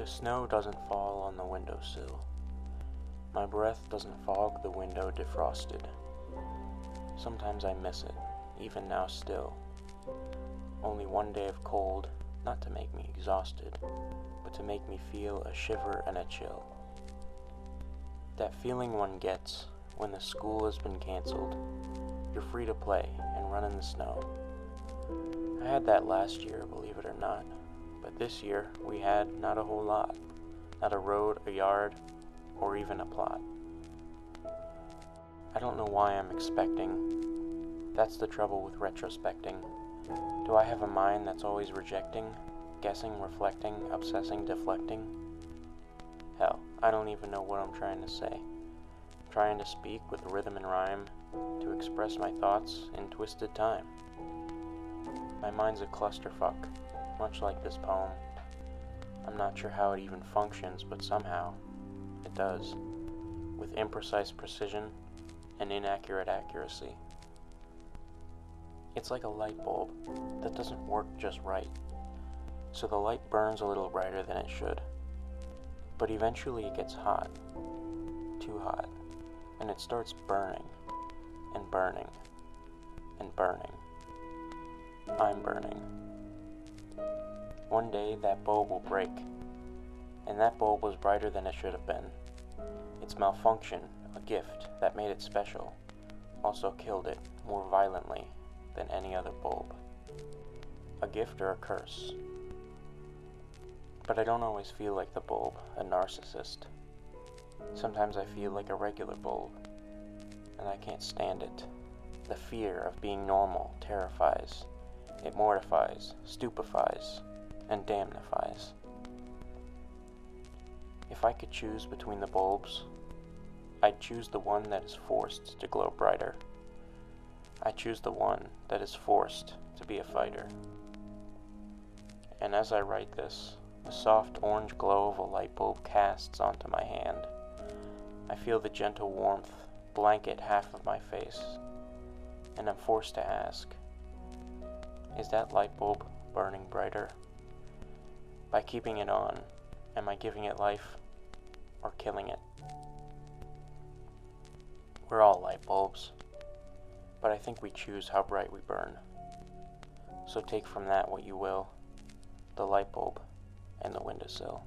The snow doesn't fall on the windowsill. My breath doesn't fog the window defrosted. Sometimes I miss it, even now still. Only one day of cold, not to make me exhausted, but to make me feel a shiver and a chill. That feeling one gets when the school has been canceled. You're free to play and run in the snow. I had that last year, believe it or not, but this year we had not a whole lot. Not a road, a yard, or even a plot. I don't know why I'm expecting. That's the trouble with retrospecting. Do I have a mind that's always rejecting, guessing, reflecting, obsessing, deflecting? Hell, I don't even know what I'm trying to say. I'm trying to speak with rhythm and rhyme, to express my thoughts in twisted time. My mind's a clusterfuck, much like this poem. I'm not sure how it even functions, but somehow it does, with imprecise precision and inaccurate accuracy. It's like a light bulb that doesn't work just right, so the light burns a little brighter than it should. But eventually it gets hot, too hot, and it starts burning, and burning, and burning. I'm burning. One day that bulb will break, and that bulb was brighter than it should have been. Its malfunction, a gift that made it special, also killed it more violently than any other bulb. A gift or a curse. But I don't always feel like the bulb, a narcissist. Sometimes I feel like a regular bulb, and I can't stand it. The fear of being normal terrifies. It mortifies, stupefies, and damnifies. If I could choose between the bulbs, I'd choose the one that is forced to glow brighter. I choose the one that is forced to be a fighter. And as I write this, the soft orange glow of a light bulb casts onto my hand. I feel the gentle warmth blanket half of my face, and I'm forced to ask Is that light bulb burning brighter? By keeping it on, am I giving it life or killing it? We're all light bulbs, but I think we choose how bright we burn. So take from that what you will the light bulb and the windowsill.